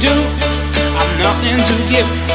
do. I've nothing to give.